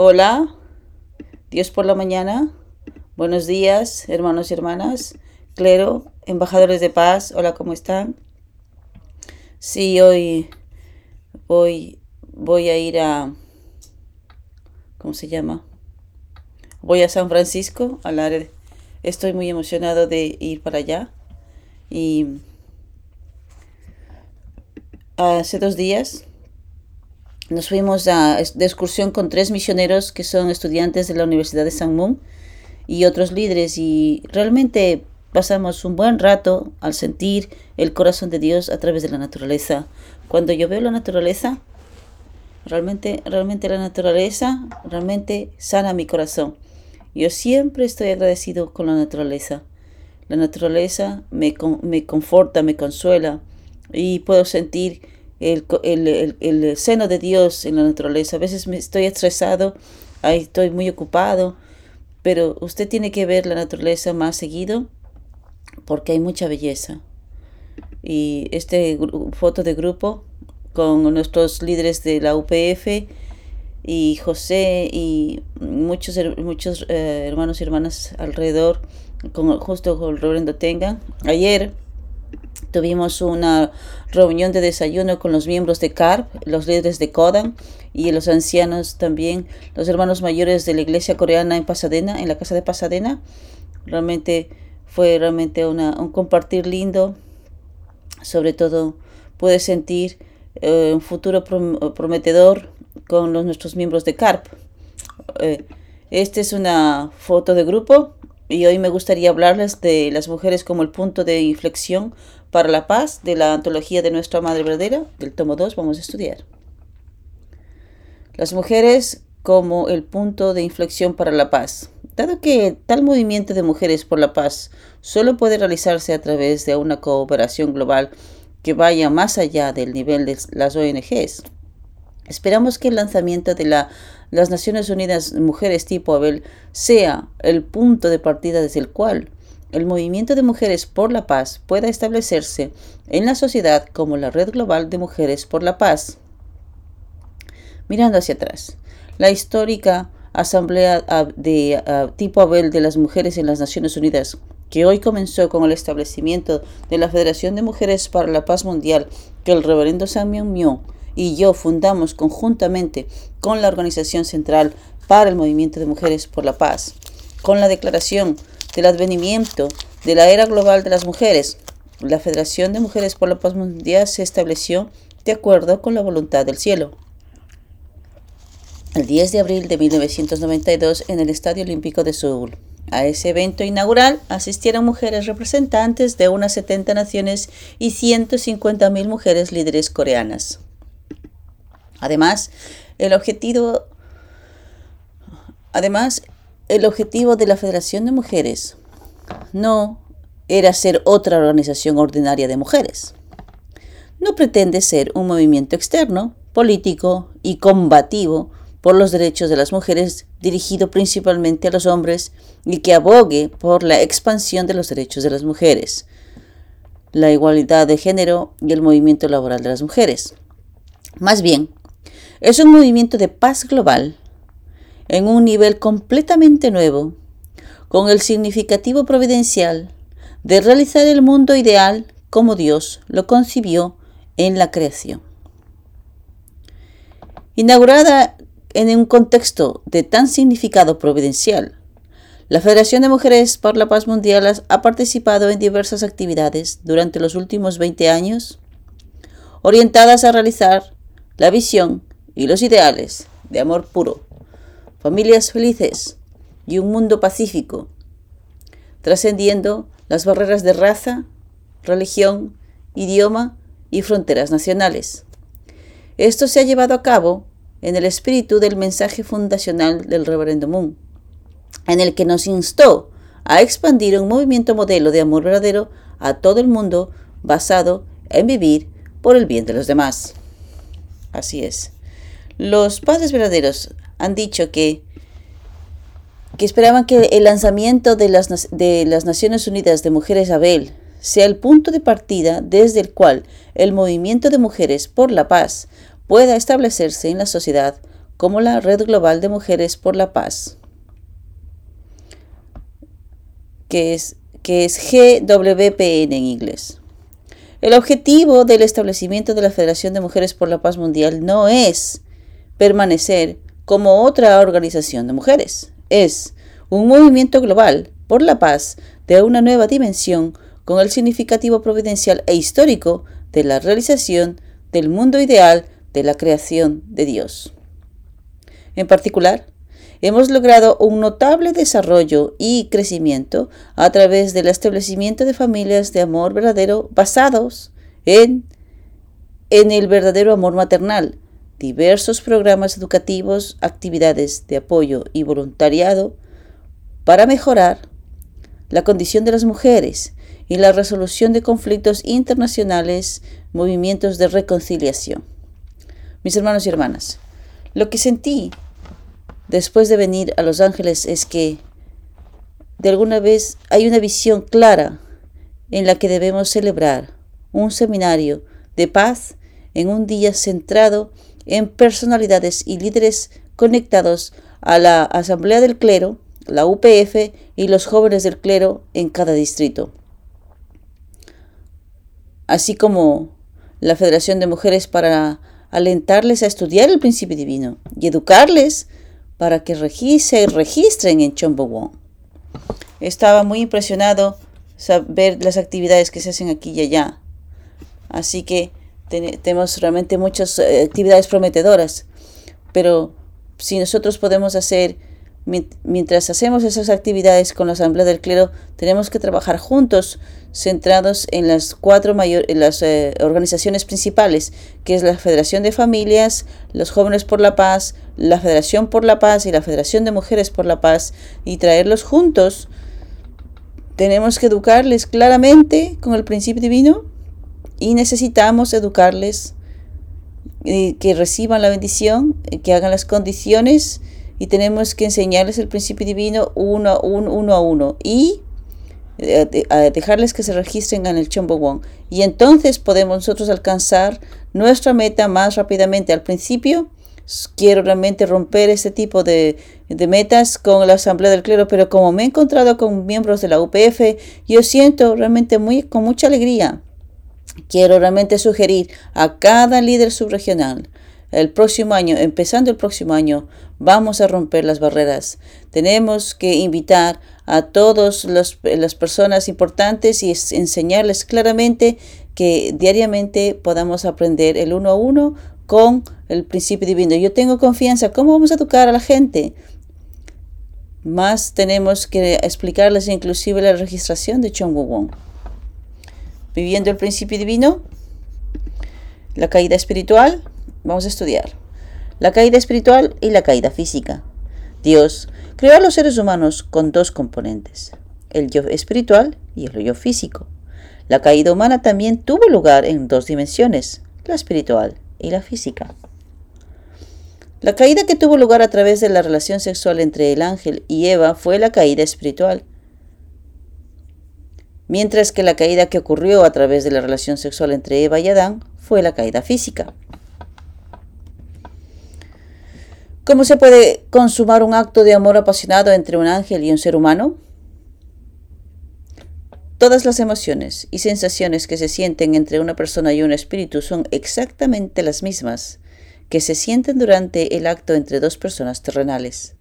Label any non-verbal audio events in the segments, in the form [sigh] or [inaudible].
Hola, Dios por la mañana. Buenos días, hermanos y hermanas. Clero, embajadores de paz. Hola, ¿cómo están? Sí, hoy voy, voy a ir a... ¿Cómo se llama? Voy a San Francisco, al área. Estoy muy emocionado de ir para allá. Y hace dos días nos fuimos a, de excursión con tres misioneros que son estudiantes de la Universidad de San y otros líderes y realmente pasamos un buen rato al sentir el corazón de Dios a través de la naturaleza. Cuando yo veo la naturaleza, realmente, realmente la naturaleza realmente sana mi corazón. Yo siempre estoy agradecido con la naturaleza. La naturaleza me, me conforta, me consuela y puedo sentir el, el, el, seno de Dios en la naturaleza. A veces me estoy estresado, ahí estoy muy ocupado, pero usted tiene que ver la naturaleza más seguido porque hay mucha belleza. Y este foto de grupo con nuestros líderes de la UPF y José y muchos, muchos eh, hermanos y hermanas alrededor, con, justo con el reverendo Tenga. Ayer Tuvimos una reunión de desayuno con los miembros de CARP, los líderes de CODAN y los ancianos también, los hermanos mayores de la iglesia coreana en Pasadena, en la casa de Pasadena. Realmente fue realmente una, un compartir lindo. Sobre todo pude sentir eh, un futuro prometedor con los, nuestros miembros de CARP. Eh, esta es una foto de grupo y hoy me gustaría hablarles de las mujeres como el punto de inflexión para la paz de la antología de nuestra Madre Verdadera, del tomo 2, vamos a estudiar. Las mujeres como el punto de inflexión para la paz. Dado que tal movimiento de mujeres por la paz solo puede realizarse a través de una cooperación global que vaya más allá del nivel de las ONGs, esperamos que el lanzamiento de la, las Naciones Unidas Mujeres tipo Abel sea el punto de partida desde el cual el movimiento de mujeres por la paz pueda establecerse en la sociedad como la red global de mujeres por la paz. Mirando hacia atrás, la histórica Asamblea de tipo Abel de las Mujeres en las Naciones Unidas, que hoy comenzó con el establecimiento de la Federación de Mujeres para la Paz Mundial, que el reverendo Sam Myung y yo fundamos conjuntamente con la Organización Central para el Movimiento de Mujeres por la Paz, con la Declaración del advenimiento de la era global de las mujeres. La Federación de Mujeres por la Paz Mundial se estableció de acuerdo con la voluntad del cielo. El 10 de abril de 1992 en el Estadio Olímpico de Seúl. A ese evento inaugural asistieron mujeres representantes de unas 70 naciones y 150.000 mujeres líderes coreanas. Además, el objetivo Además, el objetivo de la Federación de Mujeres no era ser otra organización ordinaria de mujeres. No pretende ser un movimiento externo, político y combativo por los derechos de las mujeres dirigido principalmente a los hombres y que abogue por la expansión de los derechos de las mujeres, la igualdad de género y el movimiento laboral de las mujeres. Más bien, es un movimiento de paz global en un nivel completamente nuevo, con el significativo providencial de realizar el mundo ideal como Dios lo concibió en la creación. Inaugurada en un contexto de tan significado providencial, la Federación de Mujeres por la Paz Mundial ha participado en diversas actividades durante los últimos 20 años, orientadas a realizar la visión y los ideales de amor puro familias felices y un mundo pacífico, trascendiendo las barreras de raza, religión, idioma y fronteras nacionales. Esto se ha llevado a cabo en el espíritu del mensaje fundacional del Reverendo Moon, en el que nos instó a expandir un movimiento modelo de amor verdadero a todo el mundo basado en vivir por el bien de los demás. Así es. Los padres verdaderos han dicho que, que esperaban que el lanzamiento de las, de las Naciones Unidas de Mujeres Abel sea el punto de partida desde el cual el movimiento de mujeres por la paz pueda establecerse en la sociedad como la Red Global de Mujeres por la Paz, que es, que es GWPN en inglés. El objetivo del establecimiento de la Federación de Mujeres por la Paz Mundial no es permanecer como otra organización de mujeres, es un movimiento global por la paz de una nueva dimensión con el significativo providencial e histórico de la realización del mundo ideal de la creación de Dios. En particular, hemos logrado un notable desarrollo y crecimiento a través del establecimiento de familias de amor verdadero basados en, en el verdadero amor maternal, diversos programas educativos, actividades de apoyo y voluntariado para mejorar la condición de las mujeres y la resolución de conflictos internacionales, movimientos de reconciliación. Mis hermanos y hermanas, lo que sentí después de venir a Los Ángeles es que de alguna vez hay una visión clara en la que debemos celebrar un seminario de paz en un día centrado en personalidades y líderes conectados a la Asamblea del Clero, la UPF y los jóvenes del clero en cada distrito, así como la Federación de Mujeres para alentarles a estudiar el principio divino y educarles para que se registren en Chombo Estaba muy impresionado ver las actividades que se hacen aquí y allá. Así que tenemos realmente muchas eh, actividades prometedoras. Pero si nosotros podemos hacer mientras hacemos esas actividades con la Asamblea del Clero, tenemos que trabajar juntos, centrados en las cuatro mayores las eh, organizaciones principales, que es la Federación de Familias, los Jóvenes por la Paz, la Federación por la Paz y la Federación de Mujeres por la Paz, y traerlos juntos. Tenemos que educarles claramente con el principio divino y necesitamos educarles y que reciban la bendición, que hagan las condiciones y tenemos que enseñarles el principio divino uno, uno a uno y eh, dejarles que se registren en el Chombo Y entonces podemos nosotros alcanzar nuestra meta más rápidamente. Al principio quiero realmente romper este tipo de, de, metas con la Asamblea del Clero, pero como me he encontrado con miembros de la UPF, yo siento realmente muy, con mucha alegría. Quiero realmente sugerir a cada líder subregional el próximo año, empezando el próximo año, vamos a romper las barreras. Tenemos que invitar a todas las personas importantes y enseñarles claramente que diariamente podamos aprender el uno a uno con el principio divino. Yo tengo confianza. ¿Cómo vamos a educar a la gente? Más tenemos que explicarles inclusive la registración de Wong. Viviendo el principio divino, la caída espiritual, Vamos a estudiar. La caída espiritual y la caída física. Dios creó a los seres humanos con dos componentes, el yo espiritual y el yo físico. La caída humana también tuvo lugar en dos dimensiones, la espiritual y la física. La caída que tuvo lugar a través de la relación sexual entre el ángel y Eva fue la caída espiritual, mientras que la caída que ocurrió a través de la relación sexual entre Eva y Adán fue la caída física. ¿Cómo se puede consumar un acto de amor apasionado entre un ángel y un ser humano? Todas las emociones y sensaciones que se sienten entre una persona y un espíritu son exactamente las mismas que se sienten durante el acto entre dos personas terrenales.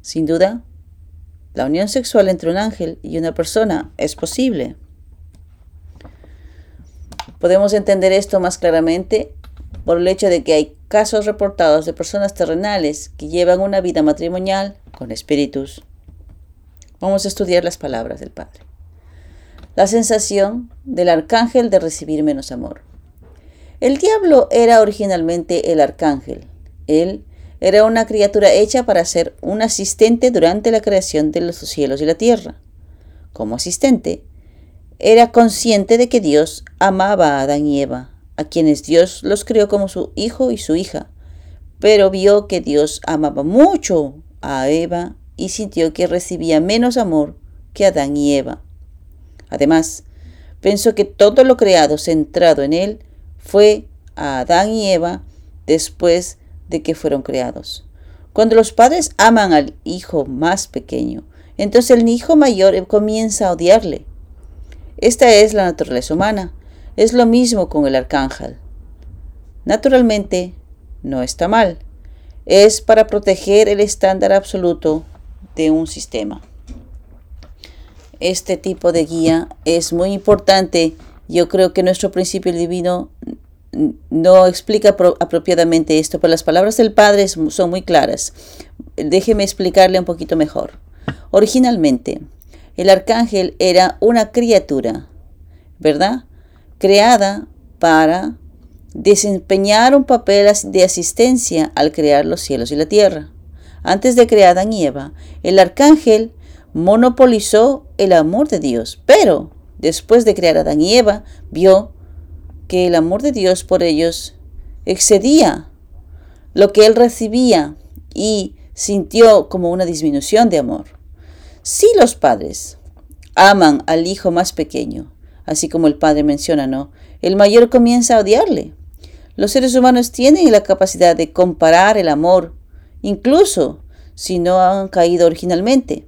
Sin duda, la unión sexual entre un ángel y una persona es posible. Podemos entender esto más claramente por el hecho de que hay casos reportados de personas terrenales que llevan una vida matrimonial con espíritus. Vamos a estudiar las palabras del Padre. La sensación del arcángel de recibir menos amor. El diablo era originalmente el arcángel. Él era una criatura hecha para ser un asistente durante la creación de los cielos y la tierra. Como asistente, era consciente de que Dios amaba a Adán y Eva a quienes Dios los creó como su hijo y su hija, pero vio que Dios amaba mucho a Eva y sintió que recibía menos amor que Adán y Eva. Además, pensó que todo lo creado centrado en él fue a Adán y Eva después de que fueron creados. Cuando los padres aman al hijo más pequeño, entonces el hijo mayor comienza a odiarle. Esta es la naturaleza humana. Es lo mismo con el arcángel. Naturalmente, no está mal. Es para proteger el estándar absoluto de un sistema. Este tipo de guía es muy importante. Yo creo que nuestro principio divino no explica apropiadamente esto, pero las palabras del Padre son muy claras. Déjeme explicarle un poquito mejor. Originalmente, el arcángel era una criatura, ¿verdad? Creada para desempeñar un papel de asistencia al crear los cielos y la tierra. Antes de crear Adán y Eva, el arcángel monopolizó el amor de Dios, pero después de crear a Adán y Eva, vio que el amor de Dios por ellos excedía lo que él recibía y sintió como una disminución de amor. Si los padres aman al hijo más pequeño, así como el padre menciona, ¿no? El mayor comienza a odiarle. Los seres humanos tienen la capacidad de comparar el amor, incluso si no han caído originalmente.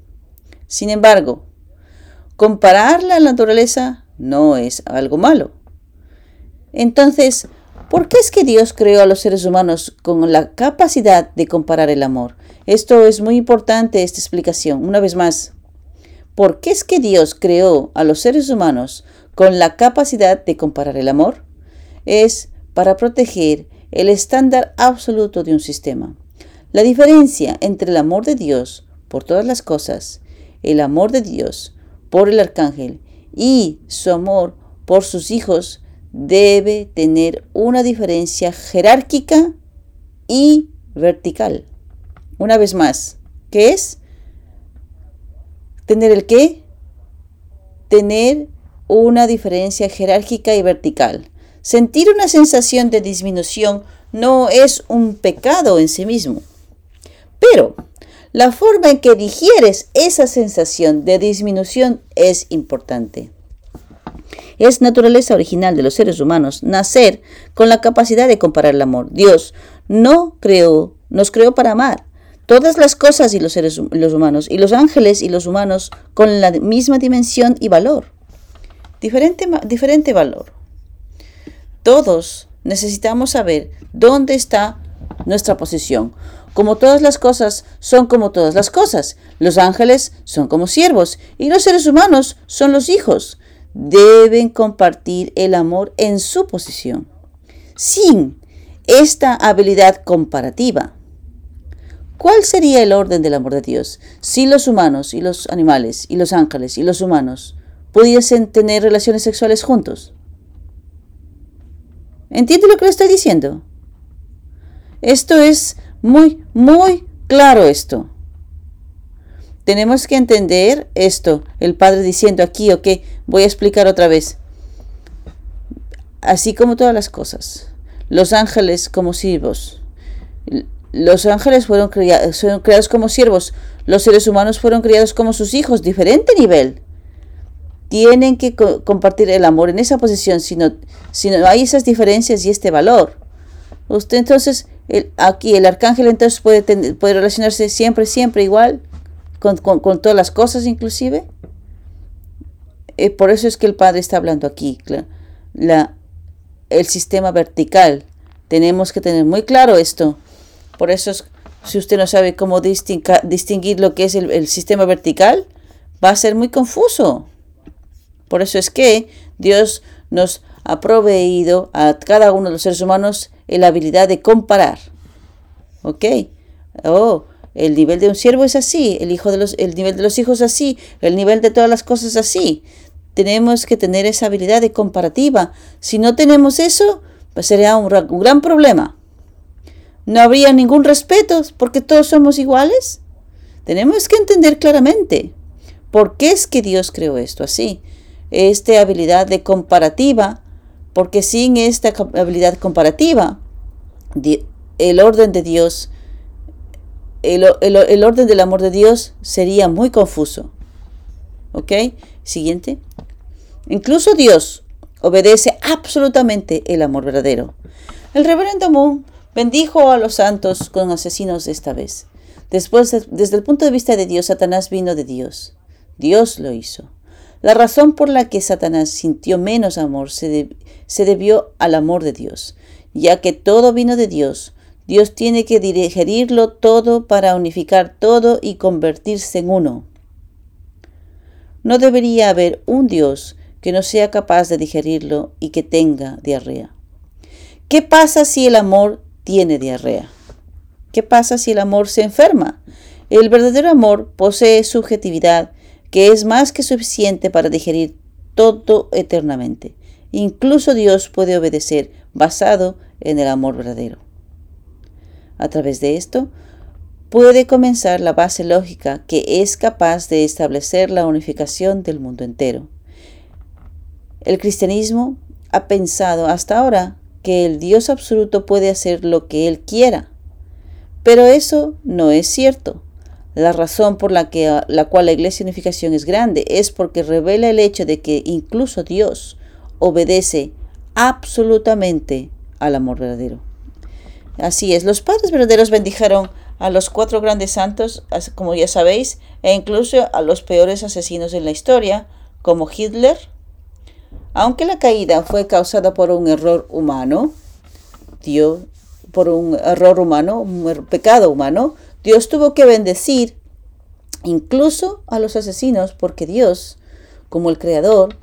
Sin embargo, comparar la naturaleza no es algo malo. Entonces, ¿por qué es que Dios creó a los seres humanos con la capacidad de comparar el amor? Esto es muy importante, esta explicación. Una vez más, ¿por qué es que Dios creó a los seres humanos con la capacidad de comparar el amor? Es para proteger el estándar absoluto de un sistema. La diferencia entre el amor de Dios por todas las cosas, el amor de Dios por el arcángel y su amor por sus hijos debe tener una diferencia jerárquica y vertical. Una vez más, ¿qué es? ¿Tener el qué? Tener una diferencia jerárquica y vertical. Sentir una sensación de disminución no es un pecado en sí mismo, pero la forma en que digieres esa sensación de disminución es importante. Es naturaleza original de los seres humanos nacer con la capacidad de comparar el amor. Dios no creó, nos creó para amar. Todas las cosas y los seres los humanos, y los ángeles y los humanos con la misma dimensión y valor. Diferente, diferente valor todos necesitamos saber dónde está nuestra posición. Como todas las cosas son como todas las cosas. Los ángeles son como siervos y los seres humanos son los hijos. Deben compartir el amor en su posición. Sin esta habilidad comparativa, ¿cuál sería el orden del amor de Dios si los humanos y los animales y los ángeles y los humanos pudiesen tener relaciones sexuales juntos? ¿Entiende lo que le estoy diciendo? Esto es muy, muy claro esto. Tenemos que entender esto. El Padre diciendo aquí, ok, voy a explicar otra vez. Así como todas las cosas. Los ángeles como siervos. Los ángeles fueron, criados, fueron creados como siervos. Los seres humanos fueron criados como sus hijos. Diferente nivel tienen que compartir el amor en esa posición, si no, hay esas diferencias y este valor. Usted entonces, aquí el arcángel entonces puede, puede relacionarse siempre, siempre igual, con, todas las cosas inclusive. Eh, por eso es que el Padre está hablando aquí, la, el sistema vertical. Tenemos que tener muy claro esto. Por eso, si usted no sabe cómo distinguir lo que es el sistema vertical, va a ser muy confuso. Por eso es que Dios nos ha proveído a cada uno de los seres humanos la habilidad de comparar. ¿Ok? Oh, el nivel de un siervo es así, el, hijo de los, el nivel de los hijos es así, el nivel de todas las cosas así. Tenemos que tener esa habilidad de comparativa. Si no tenemos eso, pues sería un, un gran problema. No habría ningún respeto porque todos somos iguales. Tenemos que entender claramente por qué es que Dios creó esto así esta habilidad de comparativa, porque sin esta habilidad comparativa, el orden de Dios, el, orden del amor de Dios sería muy confuso. ¿Ok? Siguiente. Incluso Dios obedece absolutamente el amor verdadero. El reverendo Moon bendijo a los santos con asesinos esta vez. Después, desde el punto de vista de Dios, Satanás vino de Dios. Dios lo hizo. La razón por la que Satanás sintió menos amor se, se debió al amor de Dios, ya que todo vino de Dios. Dios tiene que digerirlo todo para unificar todo y convertirse en uno. No debería haber un Dios que no sea capaz de digerirlo y que tenga diarrea. ¿Qué pasa si el amor tiene diarrea? ¿Qué pasa si el amor se enferma? El verdadero amor posee subjetividad que es más que suficiente para digerir todo eternamente. Incluso Dios puede obedecer basado en el amor verdadero. A través de esto, puede comenzar la base lógica que es capaz de establecer la unificación del mundo entero. El cristianismo ha pensado hasta ahora que el Dios absoluto puede hacer lo que Él quiera, pero eso no es cierto. La razón por la, que, la cual la Iglesia Unificación es grande es porque revela el hecho de que incluso Dios obedece absolutamente al amor verdadero. Así es, los padres verdaderos bendijeron a los cuatro grandes santos, como ya sabéis, e incluso a los peores asesinos en la historia, como Hitler. Aunque la caída fue causada por un error humano, Dios, por un error humano, un er, pecado humano, Dios tuvo que bendecir incluso a los asesinos porque Dios, como el Creador,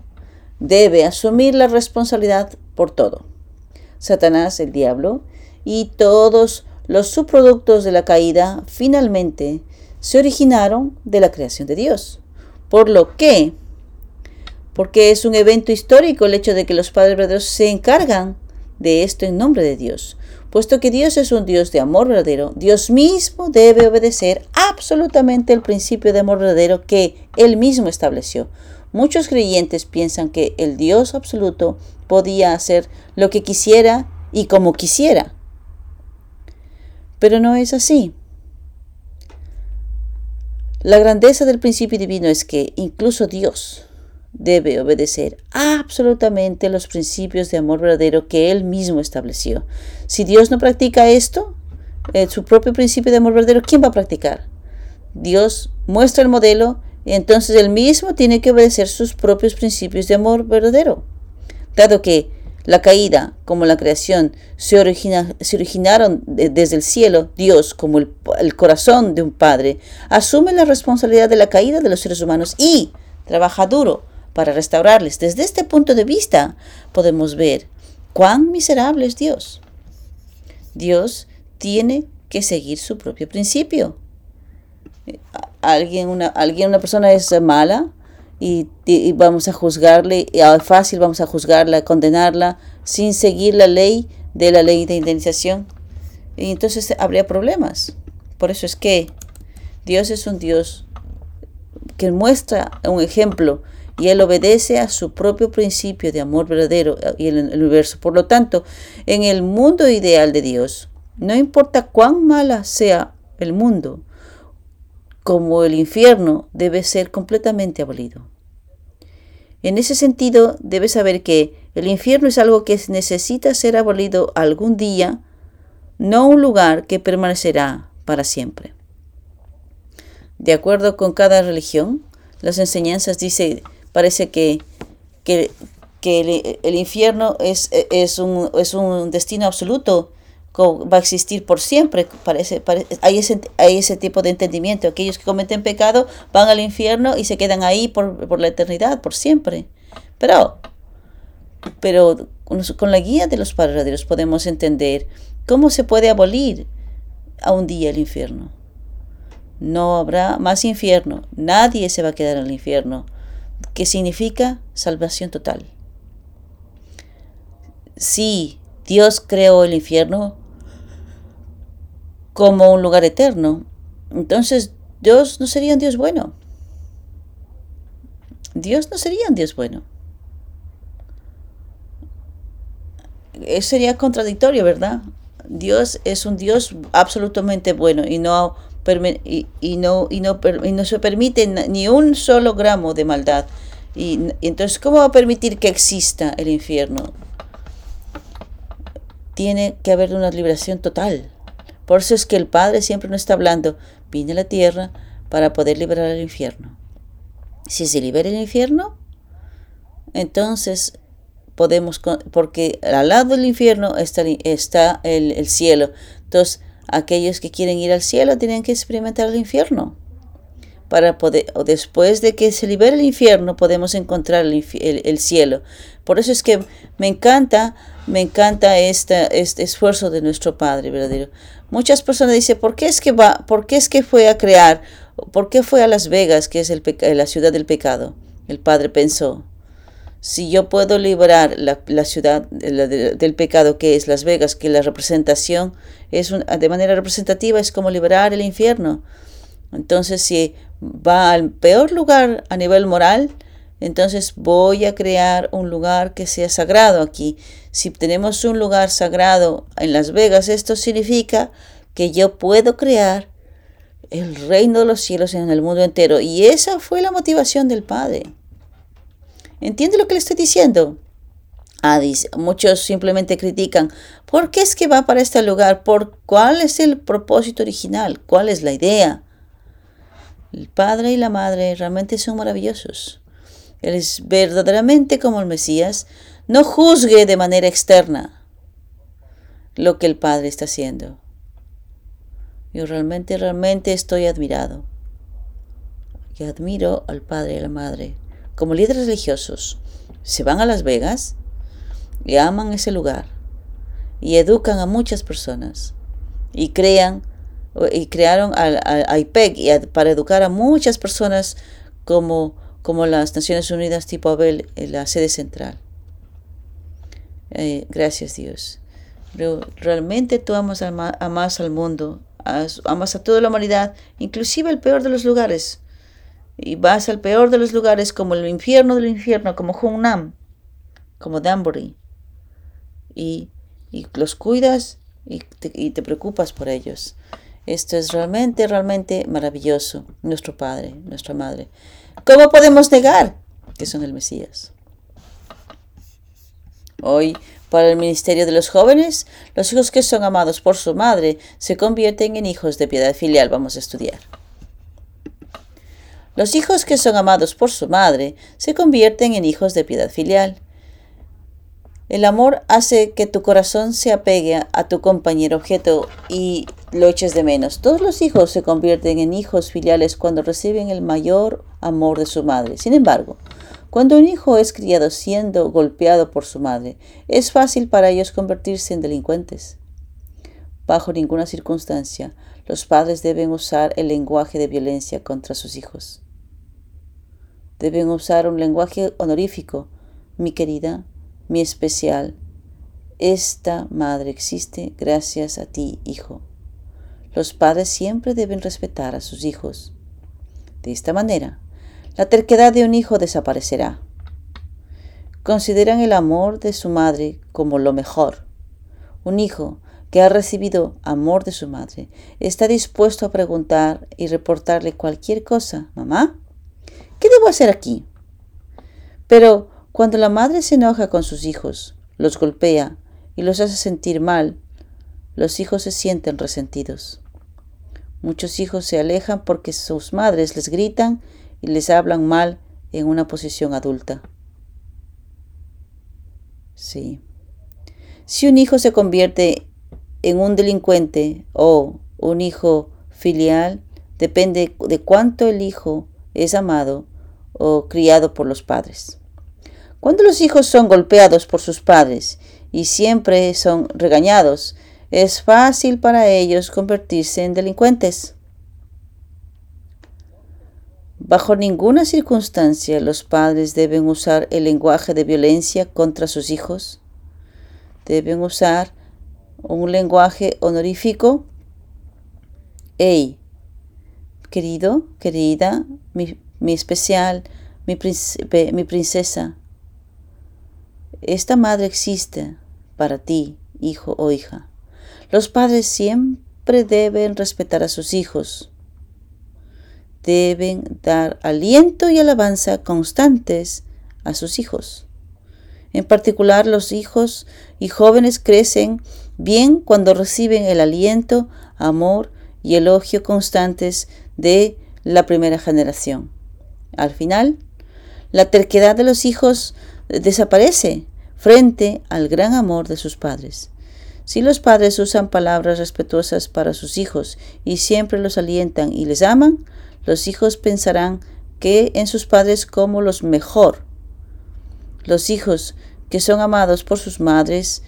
debe asumir la responsabilidad por todo. Satanás, el diablo, y todos los subproductos de la caída finalmente se originaron de la creación de Dios. Por lo que, porque es un evento histórico el hecho de que los padres verdaderos se encargan de esto en nombre de Dios. Puesto que Dios es un Dios de amor verdadero, Dios mismo debe obedecer absolutamente el principio de amor verdadero que Él mismo estableció. Muchos creyentes piensan que el Dios absoluto podía hacer lo que quisiera y como quisiera. Pero no es así. La grandeza del principio divino es que incluso Dios debe obedecer absolutamente los principios de amor verdadero que Él mismo estableció. Si Dios no practica esto, eh, su propio principio de amor verdadero, ¿quién va a practicar? Dios muestra el modelo y entonces Él mismo tiene que obedecer sus propios principios de amor verdadero. Dado que la caída, como la creación, se, originaron desde el cielo. Dios, como el, el corazón de un padre, asume la responsabilidad de la caída de los seres humanos y trabaja duro para restaurarles. Desde este punto de vista podemos ver cuán miserable es Dios. Dios tiene que seguir su propio principio. Alguien, una, alguien, una persona es mala, y, vamos a juzgarle, fácil vamos a juzgarla, condenarla, sin seguir la ley de la ley de indemnización. Y entonces habría problemas. Por eso es que Dios es un Dios que muestra un ejemplo y Él obedece a su propio principio de amor verdadero y en el universo. Por lo tanto, en el mundo ideal de Dios, no importa cuán mala sea el mundo, como el infierno debe ser completamente abolido. En ese sentido, debes saber que el infierno es algo que necesita ser abolido algún día, no un lugar que permanecerá para siempre. De acuerdo con cada religión, las enseñanzas dice, parece que, que, el, infierno es, es, un, es un destino absoluto va a existir por siempre. Parece, hay, ese, hay ese tipo de entendimiento. Aquellos que cometen pecado van al infierno y se quedan ahí por, por la eternidad, por siempre. Pero, pero con la guía de los padres de Dios podemos entender cómo se puede abolir a un día el infierno. No habrá más infierno. Nadie se va a quedar en el infierno. Que significa salvación total. Si Dios creó el infierno, como un lugar eterno, entonces Dios no sería un Dios bueno. Dios no sería un Dios bueno. Eso sería contradictorio, ¿verdad? Dios es un Dios absolutamente bueno y no, y, no, y no, y no se permite ni un solo gramo de maldad. y entonces, ¿cómo va a permitir que exista el infierno? tiene que haber una liberación total. Por eso es que el Padre siempre nos está hablando, vine a la tierra para poder liberar el infierno. Si se libera el infierno, entonces podemos, porque al lado del infierno está, está el, el cielo. Entonces, aquellos que quieren ir al cielo tienen que experimentar el infierno. Para poder, o después de que se libere el infierno, podemos encontrar el, el, cielo. Por eso es que me encanta, me encanta este esfuerzo de nuestro Padre verdadero. Muchas personas dicen, ¿por qué es que va, por qué es que fue a crear, por qué fue a Las Vegas, que es el la ciudad del pecado? El Padre pensó, si yo puedo liberar la, la ciudad del pecado que es Las Vegas, que la representación es de manera representativa es como liberar el infierno. Entonces, si va al peor lugar a nivel moral, entonces voy a crear un lugar que sea sagrado aquí. Si tenemos un lugar sagrado en Las Vegas, esto significa que yo puedo crear el reino de los cielos en el mundo entero. Y esa fue la motivación del Padre. ¿Entiende lo que le estoy diciendo? Ah, muchos simplemente critican, ¿por qué es que va para este lugar? ¿Por cuál es el propósito original? ¿Cuál es la idea? El padre y la madre realmente son maravillosos. Él es verdaderamente como el Mesías. No juzgue de manera externa lo que el padre está haciendo. Yo realmente, realmente estoy admirado. Y admiro al padre y a la madre como líderes religiosos, se van a Las Vegas y aman ese lugar y educan a muchas personas y crean y crearon al, IPEC para educar a muchas personas como, como las Naciones Unidas tipo Abel en la sede central. Eh, gracias Dios. Realmente tú amas, al mundo, amas a toda la humanidad, inclusive el peor de los lugares y vas al peor de los lugares como el infierno del infierno, como Hunnam, como Danbury, y, y los cuidas y y te preocupas por ellos. Esto es realmente, realmente maravilloso, nuestro Padre, nuestra Madre. ¿Cómo podemos negar que son el Mesías? Hoy, para el ministerio de los jóvenes, los hijos que son amados por su madre se convierten en hijos de piedad filial. Vamos a estudiar. Los hijos que son amados por su madre se convierten en hijos de piedad filial. El amor hace que tu corazón se apegue a tu compañero objeto y lo eches de menos. Todos los hijos se convierten en hijos filiales cuando reciben el mayor amor de su madre. Sin embargo, cuando un hijo es criado siendo golpeado por su madre, es fácil para ellos convertirse en delincuentes. Bajo ninguna circunstancia, los padres deben usar el lenguaje de violencia contra sus hijos. Deben usar un lenguaje honorífico. Mi querida, mi especial. Esta madre existe gracias a ti, hijo. Los padres siempre deben respetar a sus hijos. De esta manera, la terquedad de un hijo desaparecerá. Consideran el amor de su madre como lo mejor. Un hijo que ha recibido amor de su madre está dispuesto a preguntar y reportarle cualquier cosa. Mamá, ¿Qué debo hacer aquí? Pero cuando la madre se enoja con sus hijos, los golpea y los hace sentir mal, los hijos se sienten resentidos. Muchos hijos se alejan porque sus madres les gritan y les hablan mal en una posición adulta. Sí. Si un hijo se convierte en un delincuente o un hijo filial, depende de cuánto el hijo es amado o criado por los padres. Cuando los hijos son golpeados por sus padres y siempre son regañados, es fácil para ellos convertirse en delincuentes. Bajo ninguna circunstancia los padres deben usar el lenguaje de violencia contra sus hijos. Deben usar un lenguaje honorífico. Hey, querido, querida, mi, mi especial, mi, mi princesa. Esta madre existe para ti, hijo o hija. Los padres siempre deben respetar a sus hijos. Deben dar aliento y alabanza constantes a sus hijos. En particular, los hijos y jóvenes crecen bien cuando reciben el aliento, amor y elogio constantes de la primera generación. Al final, la terquedad de los hijos desaparece frente al gran amor de sus padres. Si los padres usan palabras respetuosas para sus hijos y siempre los alientan y les aman, los hijos pensarán que en sus padres como los mejor. Los hijos que son amados por sus madres,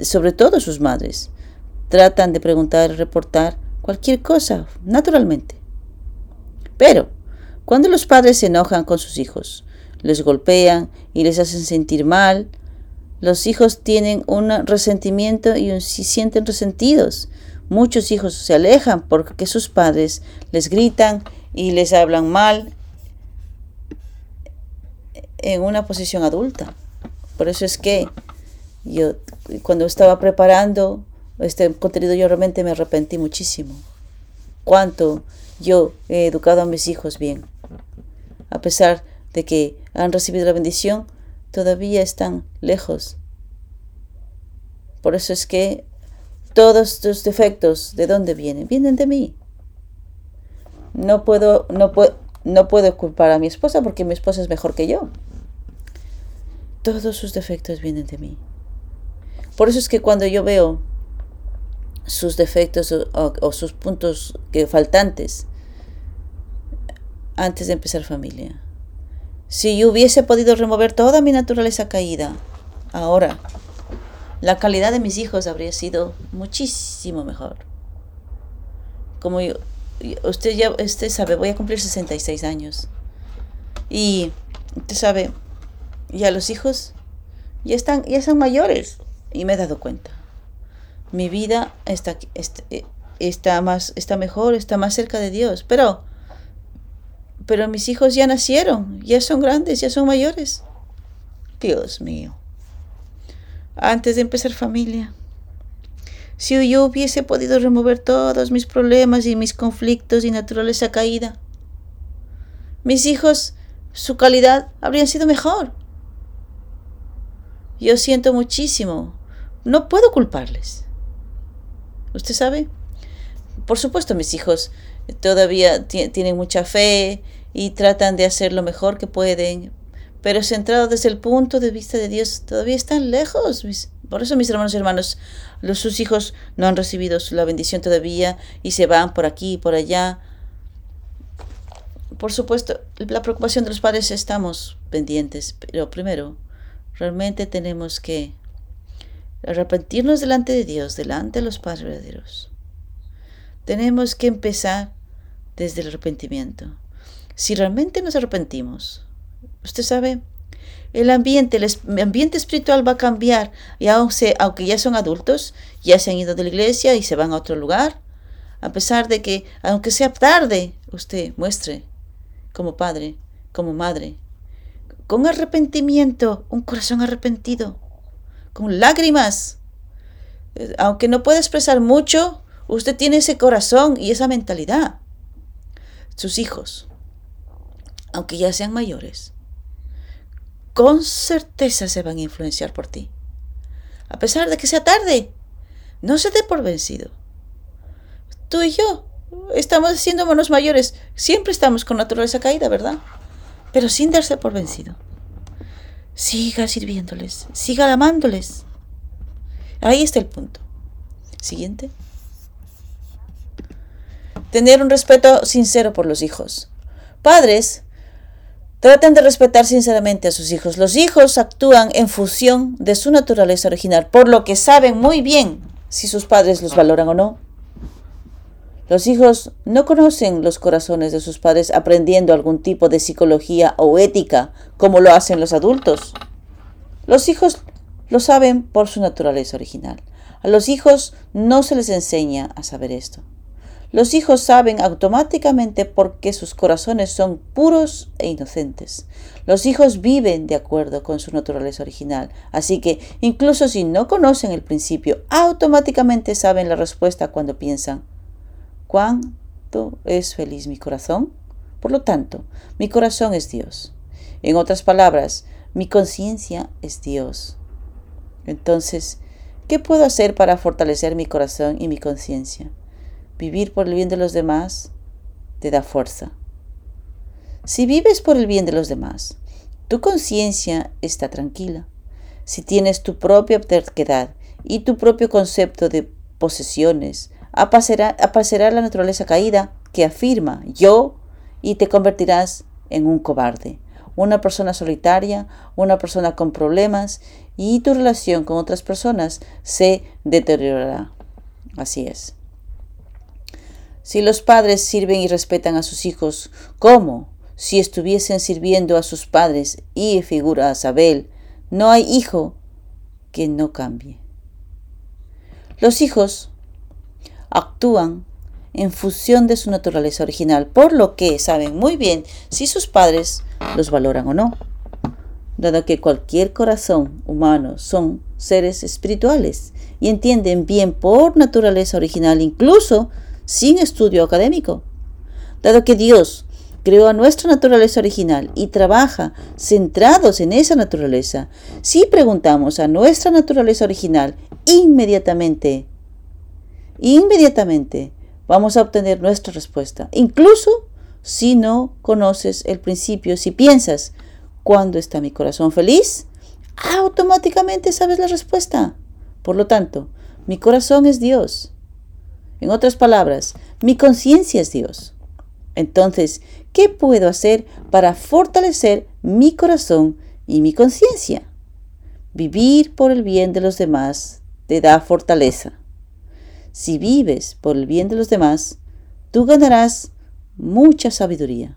sobre todo sus madres, tratan de preguntar y reportar cualquier cosa, naturalmente. Pero, cuando los padres se enojan con sus hijos, les golpean y les hacen sentir mal, los hijos tienen un resentimiento y se sienten resentidos. Muchos hijos se alejan porque sus padres les gritan y les hablan mal en una posición adulta. Por eso es que yo cuando estaba preparando este contenido yo realmente me arrepentí muchísimo. Cuánto yo he educado a mis hijos bien. A pesar de que han recibido la bendición, todavía están lejos. Por eso es que todos tus defectos, ¿de dónde vienen? Vienen de mí. No puedo, no puedo, no puedo culpar a mi esposa porque mi esposa es mejor que yo. Todos sus defectos vienen de mí. Por eso es que cuando yo veo sus defectos o, o sus puntos que faltantes antes de empezar familia, si yo hubiese podido remover toda mi naturaleza caída, ahora la calidad de mis hijos habría sido muchísimo mejor. Como usted ya usted sabe, voy a cumplir 66 años. Y usted sabe, ya los hijos ya están ya son mayores y me he dado cuenta. Mi vida está, está, está más está mejor, está más cerca de Dios, pero pero mis hijos ya nacieron, ya son grandes, ya son mayores. Dios mío. Antes de empezar familia, si yo hubiese podido remover todos mis problemas y mis conflictos y naturaleza caída, mis hijos, su calidad habría sido mejor. Yo siento muchísimo. No puedo culparles. ¿Usted sabe? Por supuesto, mis hijos todavía tienen mucha fe y tratan de hacer lo mejor que pueden, pero centrado desde el punto de vista de Dios, todavía están lejos. Por eso mis hermanos y hermanos, los, sus hijos no han recibido la bendición todavía y se van por aquí y por allá. Por supuesto, la preocupación de los padres estamos pendientes, pero primero, realmente tenemos que arrepentirnos delante de Dios, delante de los padres verdaderos. Tenemos que empezar desde el arrepentimiento si realmente nos arrepentimos, usted sabe, el ambiente, el ambiente espiritual va a cambiar. Y aunque, ya son adultos, ya se han ido de la iglesia y se van a otro lugar. A pesar de que, aunque sea tarde, usted muestre como padre, como madre, con arrepentimiento, un corazón arrepentido, con lágrimas. Eh, aunque no pueda expresar mucho, usted tiene ese corazón y esa mentalidad. Sus hijos aunque ya sean mayores, con certeza se van a influenciar por ti. A pesar de que sea tarde, no se dé por vencido. Tú y yo estamos siendo manos mayores, siempre estamos con naturaleza caída, ¿verdad? Pero sin darse por vencido. Siga sirviéndoles, siga amándoles. Ahí está el punto. Siguiente. Tener un respeto sincero por los hijos. Padres Traten de respetar sinceramente a sus hijos. Los hijos actúan en función de su naturaleza original, por lo que saben muy bien si sus padres los valoran o no. Los hijos no conocen los corazones de sus padres aprendiendo algún tipo de psicología o ética como lo hacen los adultos. Los hijos lo saben por su naturaleza original. A los hijos no se les enseña a saber esto. Los hijos saben automáticamente porque sus corazones son puros e inocentes. Los hijos viven de acuerdo con su naturaleza original, así que incluso si no conocen el principio, automáticamente saben la respuesta cuando piensan, ¿cuánto es feliz mi corazón? Por lo tanto, mi corazón es Dios. En otras palabras, mi conciencia es Dios. Entonces, ¿Qué puedo hacer para fortalecer mi corazón y mi conciencia? Vivir por el bien de los demás te da fuerza. Si vives por el bien de los demás, tu conciencia está tranquila. Si tienes tu propia terquedad y tu propio concepto de posesiones, aparecerá, la naturaleza caída que afirma yo y te convertirás en un cobarde, una persona solitaria, una persona con problemas y tu relación con otras personas se deteriorará. Así es. Si los padres sirven y respetan a sus hijos como si estuviesen sirviendo a sus padres y figura a Sabel, no hay hijo que no cambie. Los hijos actúan en función de su naturaleza original, por lo que saben muy bien si sus padres los valoran o no, dado que cualquier corazón humano son seres espirituales y entienden bien por naturaleza original, incluso sin estudio académico, dado que Dios creó a nuestra naturaleza original y trabaja centrados en esa naturaleza, si preguntamos a nuestra naturaleza original inmediatamente inmediatamente vamos a obtener nuestra respuesta. Incluso si no conoces el principio, si piensas, ¿cuándo está mi corazón feliz? Automáticamente sabes la respuesta. Por lo tanto, mi corazón es Dios. En otras palabras, mi conciencia es Dios. Entonces, ¿qué puedo hacer para fortalecer mi corazón y mi conciencia? Vivir por el bien de los demás te da fortaleza. Si vives por el bien de los demás, tú ganarás mucha sabiduría.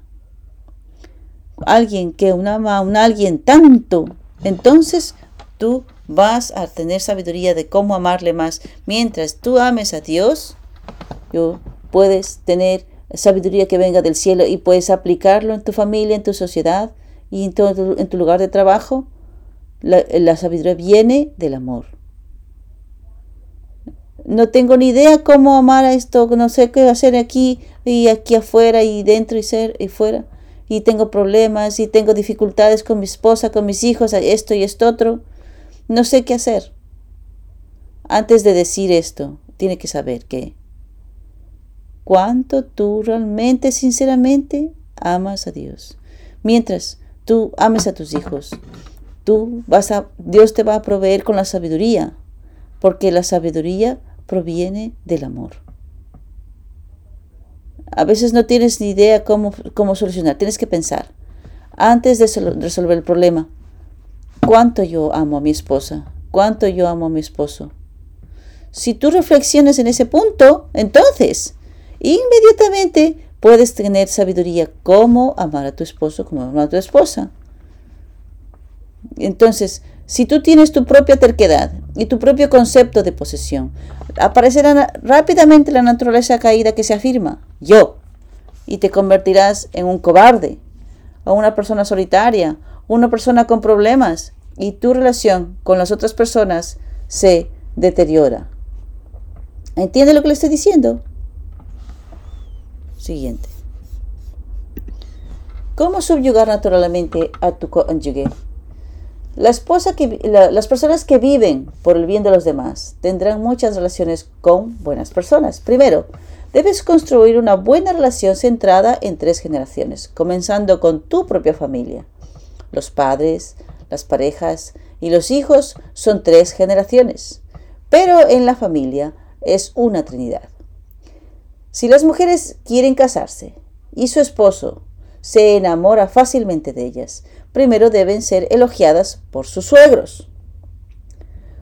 Alguien que ama un alguien tanto, entonces tú vas a tener sabiduría de cómo amarle más. Mientras tú ames a Dios, tú puedes tener sabiduría que venga del cielo y puedes aplicarlo en tu familia, en tu sociedad y en tu, en tu lugar de trabajo. la sabiduría viene del amor no tengo ni idea cómo amar a esto, no sé qué hacer aquí y aquí afuera y dentro y ser y fuera. Y tengo problemas y tengo dificultades con mi esposa, con mis hijos, esto y esto otro. No sé qué hacer. Antes de decir esto, tiene que saber que cuánto tú realmente, sinceramente, amas a Dios. Mientras tú ames a tus hijos, tú vas a, Dios te va a proveer con la sabiduría, porque la sabiduría proviene del amor. A veces no tienes ni idea cómo, cómo solucionar, tienes que pensar. Antes de resolver el problema, ¿cuánto yo amo a mi esposa? ¿Cuánto yo amo a mi esposo? Si tú reflexionas en ese punto, entonces inmediatamente puedes tener sabiduría cómo amar a tu esposo, cómo amar a tu esposa. Entonces, si tú tienes tu propia terquedad y tu propio concepto de posesión, aparecerá rápidamente la naturaleza caída que se afirma, yo, y te convertirás en un cobarde, o una persona solitaria, una persona con problemas, y tu relación con las otras personas se deteriora. ¿Entiende lo que le estoy diciendo? Siguiente. ¿Cómo subyugar naturalmente a tu cónyuge? La las personas que viven por el bien de los demás tendrán muchas relaciones con buenas personas. Primero, debes construir una buena relación centrada en tres generaciones, comenzando con tu propia familia. Los padres, las parejas y los hijos son tres generaciones, pero en la familia es una trinidad. Si las mujeres quieren casarse y su esposo se enamora fácilmente de ellas, primero deben ser elogiadas por sus suegros.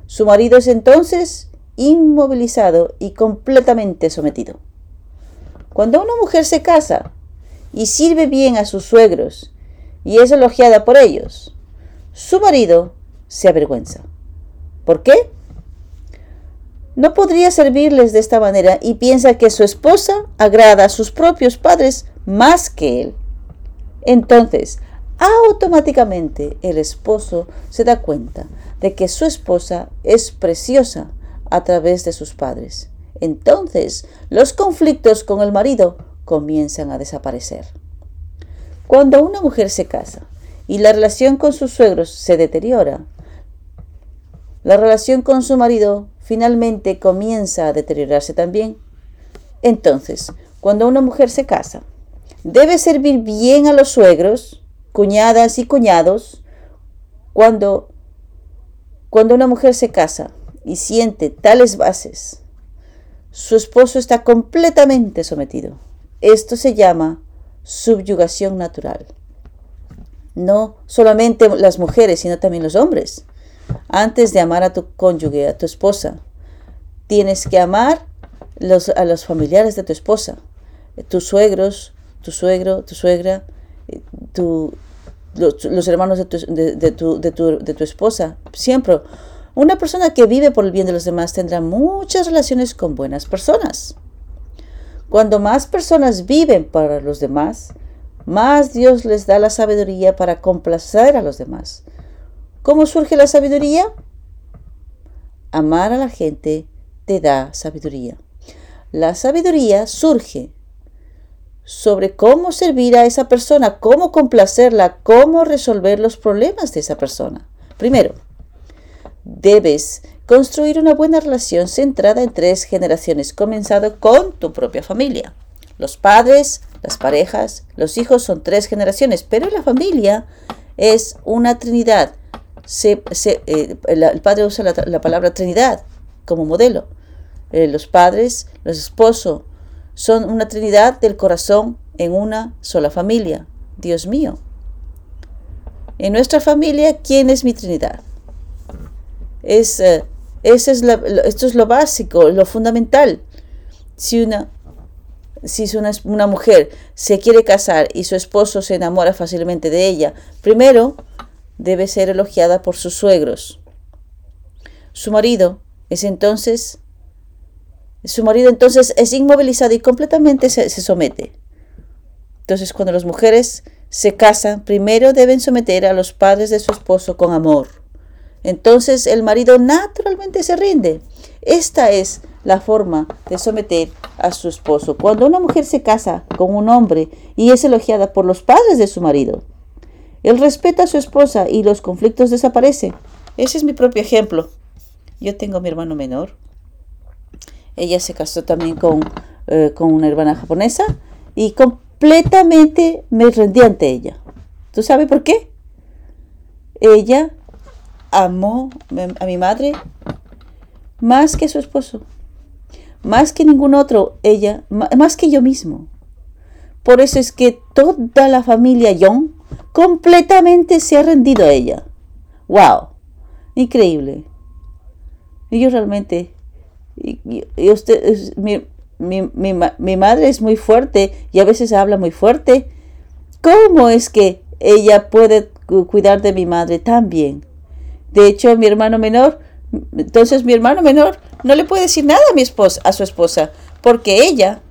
Su marido es entonces inmovilizado y completamente sometido. Cuando una mujer se casa y sirve bien a sus suegros y es elogiada por ellos, su marido se avergüenza. ¿Por qué? No podría servirles de esta manera y piensa que su esposa agrada a sus propios padres más que él. Entonces, automáticamente el esposo se da cuenta de que su esposa es preciosa a través de sus padres. Entonces los conflictos con el marido comienzan a desaparecer. Cuando una mujer se casa y la relación con sus suegros se deteriora, la relación con su marido finalmente comienza a deteriorarse también. Entonces, cuando una mujer se casa, debe servir bien a los suegros, cuñadas y cuñados. Cuando, cuando una mujer se casa y siente tales bases, su esposo está completamente sometido. Esto se llama subyugación natural. No solamente las mujeres, sino también los hombres. Antes de amar a tu cónyuge, a tu esposa, tienes que amar a los familiares de tu esposa, tus suegros, tu suegro, tu suegra, eh, los, hermanos de tu, de tu esposa. Siempre. Una persona que vive por el bien de los demás tendrá muchas relaciones con buenas personas. Cuando más personas viven para los demás, más Dios les da la sabiduría para complacer a los demás. ¿Cómo surge la sabiduría? Amar a la gente te da sabiduría. La sabiduría surge sobre cómo servir a esa persona, cómo complacerla, cómo resolver los problemas de esa persona. Primero, debes construir una buena relación centrada en tres generaciones, comenzando con tu propia familia. Los padres, las parejas, los hijos son tres generaciones, pero la familia es una trinidad. Eh, el padre usa la, palabra trinidad como modelo. Eh, los padres, los esposos, son una trinidad del corazón en una sola familia. Dios mío. En nuestra familia, ¿quién es mi trinidad? Es, eh, es esto es lo básico, lo fundamental. Si una, si una, una mujer se quiere casar y su esposo se enamora fácilmente de ella, primero debe ser elogiada por sus suegros. Su marido es entonces, su marido entonces es inmovilizado y completamente se, se somete. Entonces cuando las mujeres se casan, primero deben someter a los padres de su esposo con amor. Entonces el marido naturalmente se rinde. Esta es la forma de someter a su esposo. Cuando una mujer se casa con un hombre y es elogiada por los padres de su marido, él respeta a su esposa y los conflictos desaparecen. Ese es mi propio ejemplo. Yo tengo a mi hermano menor. Ella se casó también con, eh, con una hermana japonesa y completamente me rendí ante ella. ¿Tú sabes por qué? Ella amó a mi madre más que a su esposo, más que ningún otro, ella, más que yo mismo. Por eso es que toda la familia Young completamente se ha rendido a ella. ¡Wow! Increíble. Y yo realmente, y, usted, mi, mi, mi madre es muy fuerte y a veces habla muy fuerte. ¿Cómo es que ella puede cuidar de mi madre tan bien? De hecho, mi hermano menor, entonces mi hermano menor no le puede decir nada a mi a su esposa, porque ella,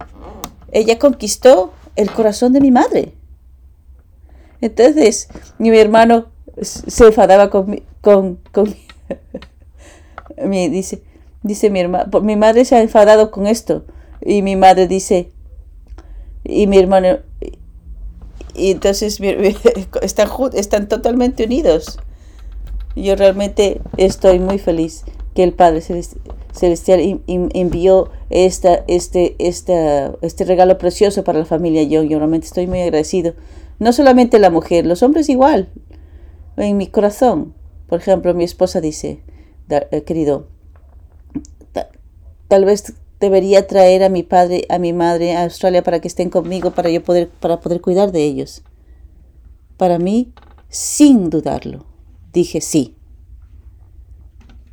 ella conquistó el corazón de mi madre. Entonces, mi hermano se enfadaba con, con, con [laughs] mi, dice, dice mi hermano, mi madre se ha enfadado con esto. Y mi madre dice, y mi hermano, y entonces [laughs] están, están totalmente unidos. Yo realmente estoy muy feliz que el Padre Celestial envió esta, este, esta, este regalo precioso para la familia Yo realmente estoy muy agradecido. No solamente la mujer, los hombres igual. En mi corazón. Por ejemplo, mi esposa dice, eh, querido, tal vez debería traer a mi padre, a mi madre a Australia para que estén conmigo, para yo poder, para poder cuidar de ellos. Para mí, sin dudarlo dije sí.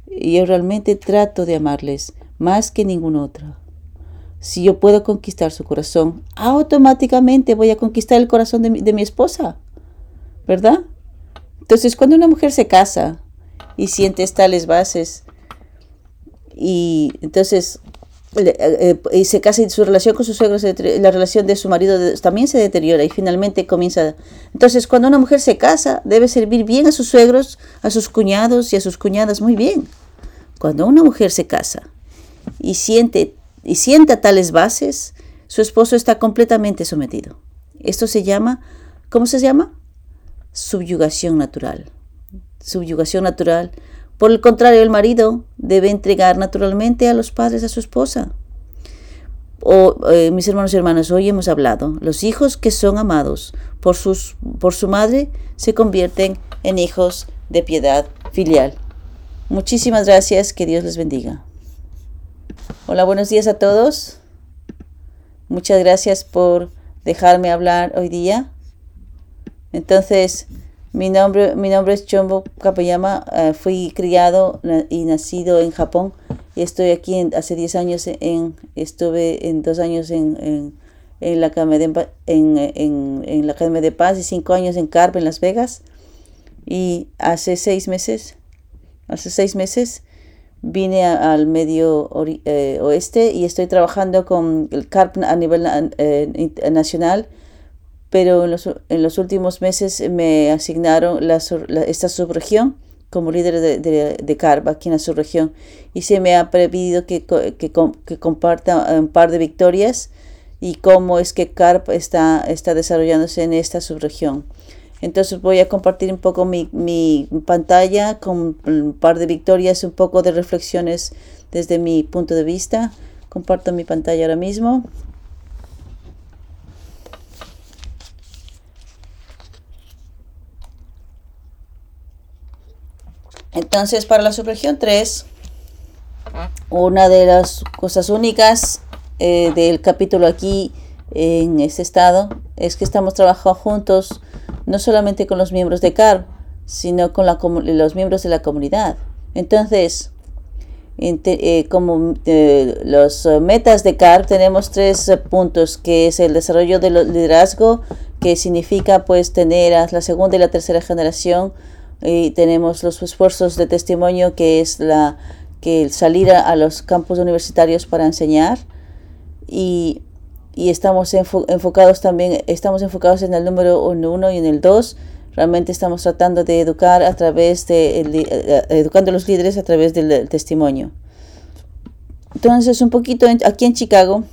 Y yo realmente trato de amarles más que ningún otro. Si yo puedo conquistar su corazón, automáticamente voy a conquistar el corazón de mi, de mi esposa. ¿Verdad? Entonces, cuando una mujer se casa y siente tales bases, y entonces eh, y se casa y su relación con sus suegros, la relación de su marido también se deteriora y finalmente comienza. Entonces, cuando una mujer se casa, debe servir bien a sus suegros, a sus cuñados y a sus cuñadas muy bien. Cuando una mujer se casa y siente y sienta tales bases, su esposo está completamente sometido. Esto se llama, ¿cómo se llama? Subyugación natural. Subyugación natural Por el contrario, el marido debe entregar naturalmente a los padres a su esposa. O, eh, mis hermanos y hermanas, hoy hemos hablado, los hijos que son amados por, sus, por su madre se convierten en hijos de piedad filial. Muchísimas gracias, que Dios les bendiga. Hola, buenos días a todos. Muchas gracias por dejarme hablar hoy día. Entonces, mi nombre, mi nombre es Chombo Kapayama. Eh, fui criado y nacido en Japón. Y estoy aquí hace 10 años. En, estuve en dos años en, en, la Academia de, en, en, la Academia de Paz y cinco años en CARP en Las Vegas. Y hace seis meses, hace seis meses, vine al medio eh, oeste y estoy trabajando con el CARP a nivel eh, nacional pero en los, en los últimos meses me asignaron la, esta subregión como líder de, de, de, CARP aquí en la subregión y se me ha pedido que, que, que, comparta un par de victorias y cómo es que CARP está, está desarrollándose en esta subregión. Entonces voy a compartir un poco mi, mi pantalla con un par de victorias, un poco de reflexiones desde mi punto de vista. Comparto mi pantalla ahora mismo. Entonces, para la subregión 3, una de las cosas únicas eh, del capítulo aquí en este estado es que estamos trabajando juntos no solamente con los miembros de CAR, sino con los miembros de la comunidad. Entonces, eh, como eh, los metas de CAR tenemos tres puntos, que es el desarrollo del liderazgo, que significa pues tener la segunda y la tercera generación y tenemos los esfuerzos de testimonio que es la que salir a, los campos universitarios para enseñar y, y estamos enfocados también estamos enfocados en el número uno y en el dos. Realmente estamos tratando de educar a través de eh, educando a los líderes a través del, testimonio. Entonces un poquito aquí en Chicago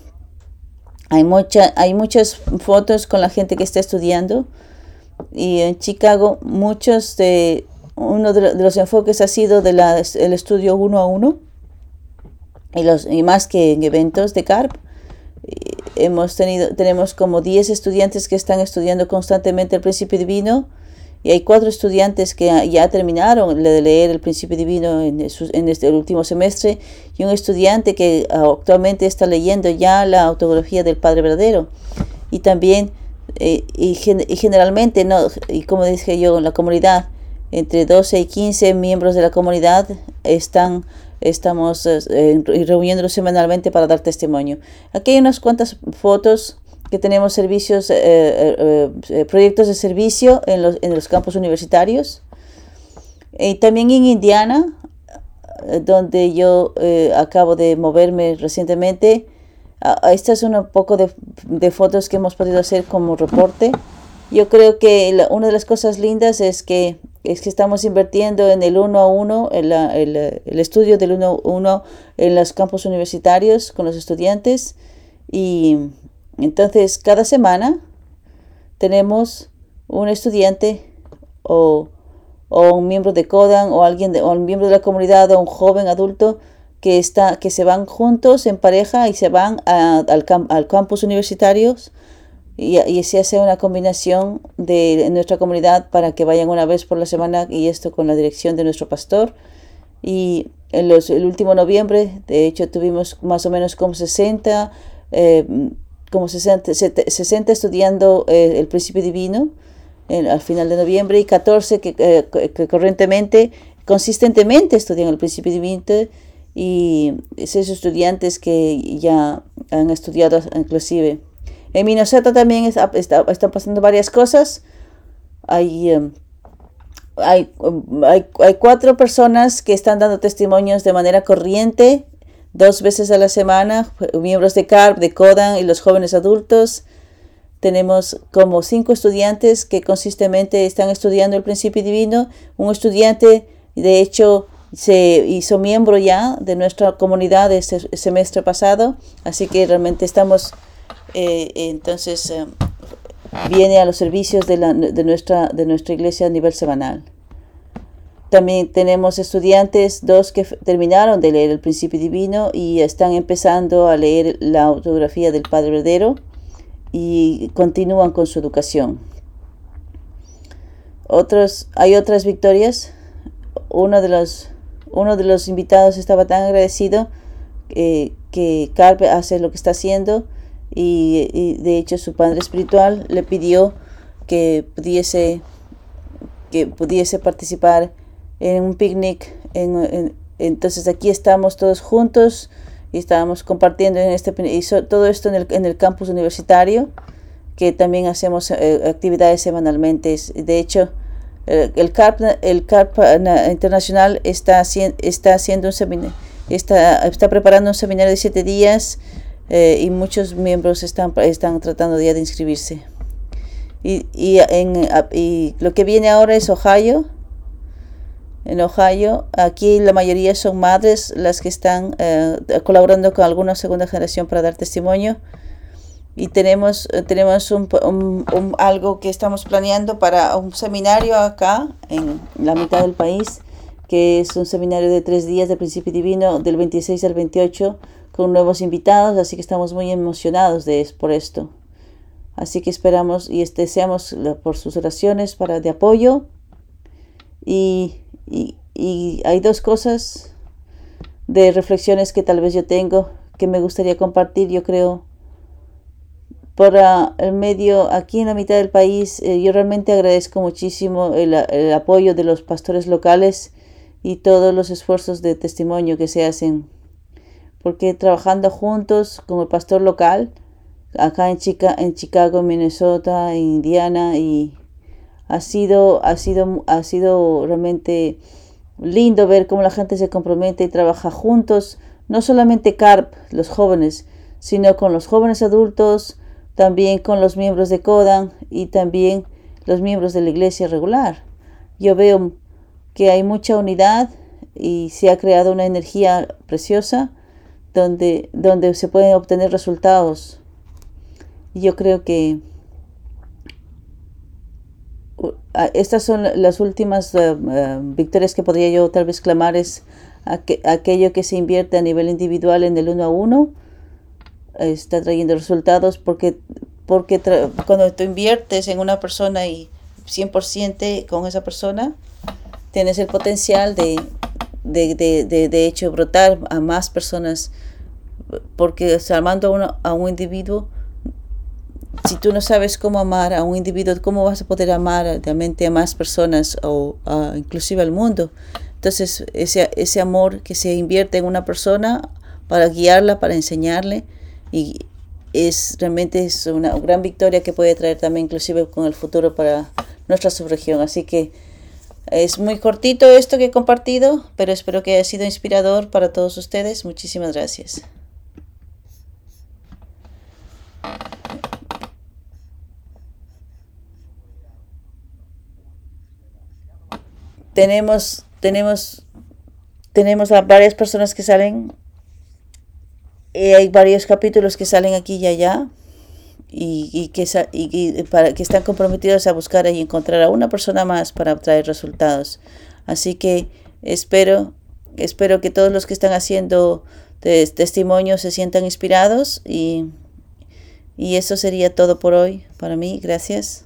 hay mucha hay muchas fotos con la gente que está estudiando. Y en Chicago muchos de uno de, los enfoques ha sido del el estudio uno a uno. Y, los, y más que en eventos de CARP. Hemos tenido, tenemos como 10 estudiantes que están estudiando constantemente el principio divino y hay cuatro estudiantes que ya terminaron de leer el principio divino en, en este último semestre y un estudiante que actualmente está leyendo ya la autografía del Padre Verdadero. Y también eh, y, generalmente, no, y como dije yo, en la comunidad, entre 12 y 15 miembros de la comunidad están estamos eh, reuniéndonos semanalmente para dar testimonio. Aquí hay unas cuantas fotos que tenemos servicios, eh, proyectos de servicio en los, en los campos universitarios. Y también en Indiana, donde yo acabo de moverme recientemente, esta es un poco de, fotos que hemos podido hacer como reporte. Yo creo que una de las cosas lindas es que, es que estamos invirtiendo en el uno a uno, el, el, estudio del uno a uno en los campos universitarios con los estudiantes. Y entonces cada semana tenemos un estudiante o, o un miembro de CODAN o alguien de, o un miembro de la comunidad o un joven adulto que, está, que se van juntos en pareja y se van al, al campus universitarios y, y, se hace una combinación de nuestra comunidad para que vayan una vez por la semana y esto con la dirección de nuestro pastor. Y en los, el último noviembre, de hecho, tuvimos más o menos como 60, eh, como 60, 60 estudiando eh, el principio divino al final de noviembre y 14 que, eh, que corrientemente, consistentemente estudian el principio divino y esos estudiantes que ya han estudiado inclusive. En Minnesota también está, están pasando varias cosas. Hay, em, hay, hay, hay, cuatro personas que están dando testimonios de manera corriente, dos veces a la semana, miembros de CARP, de CODAN y los jóvenes adultos. Tenemos como cinco estudiantes que consistentemente están estudiando el principio divino. Un estudiante, de hecho, se hizo miembro ya de nuestra comunidad este semestre pasado, así que realmente estamos, eh, entonces, eh, viene a los servicios de, la, de, nuestra, de nuestra iglesia a nivel semanal. también tenemos estudiantes, dos que terminaron de leer el Principio Divino y están empezando a leer la autografía del Padre Verdadero y continúan con su educación. Otros, hay otras victorias. Uno de los, invitados estaba tan agradecido eh, que Carpe hace lo que está haciendo y, de hecho su padre espiritual le pidió que pudiese, que pudiese participar en un picnic. entonces aquí estamos todos juntos y estábamos compartiendo en este todo esto en el, en el campus universitario que también hacemos eh, actividades semanalmente. De hecho, el CARP, el CARP internacional está, está haciendo un seminario, está, está preparando un seminario de siete días eh, y muchos miembros están, están tratando ya de inscribirse. Y, y, en, y lo que viene ahora es Ohio. En Ohio, aquí la mayoría son madres las que están eh, colaborando con alguna segunda generación para dar testimonio. Y tenemos, tenemos un, un, algo que estamos planeando para un seminario acá, en la mitad del país, que es un seminario de tres días de principio divino, del 26 al 28, con nuevos invitados, así que estamos muy emocionados de, por esto. Así que esperamos y deseamos por sus oraciones para de apoyo. Y, y, y hay dos cosas de reflexiones que tal vez yo tengo que me gustaría compartir. Yo creo por el medio aquí en la mitad del país. Eh, yo realmente agradezco muchísimo el, el, apoyo de los pastores locales y todos los esfuerzos de testimonio que se hacen. Porque trabajando juntos el pastor local, acá en, Chica, en Chicago, Minnesota, Indiana, y ha sido, ha sido, ha sido realmente lindo ver cómo la gente se compromete y trabaja juntos, no solamente CARP, los jóvenes, sino con los jóvenes adultos, también con los miembros de CODAN y también los miembros de la iglesia regular. Yo veo que hay mucha unidad y se ha creado una energía preciosa donde, donde se pueden obtener resultados. Yo creo que estas son las últimas eh, eh, victorias que podría yo tal vez clamar es aquello que se invierte a nivel individual en el uno a uno está trayendo resultados porque, porque cuando tú inviertes en una persona y 100% con esa persona, tienes el potencial de, de, de, de, hecho brotar a más personas porque amando a, uno, a un individuo si tú no sabes cómo amar a un individuo, ¿cómo vas a poder amar realmente a más personas o inclusive al mundo? Entonces, ese, ese amor que se invierte en una persona para guiarla, para enseñarle, y es realmente es una gran victoria que puede traer también inclusive con el futuro para nuestra subregión. Así que es muy cortito esto que he compartido, pero espero que haya sido inspirador para todos ustedes. Muchísimas gracias. Tenemos, tenemos, tenemos a varias personas que salen eh, hay varios capítulos que salen aquí y allá y, que, y, para, que están comprometidos a buscar y encontrar a una persona más para traer resultados. Así que espero, espero que todos los que están haciendo testimonios se sientan inspirados y, y eso sería todo por hoy para mí. Gracias.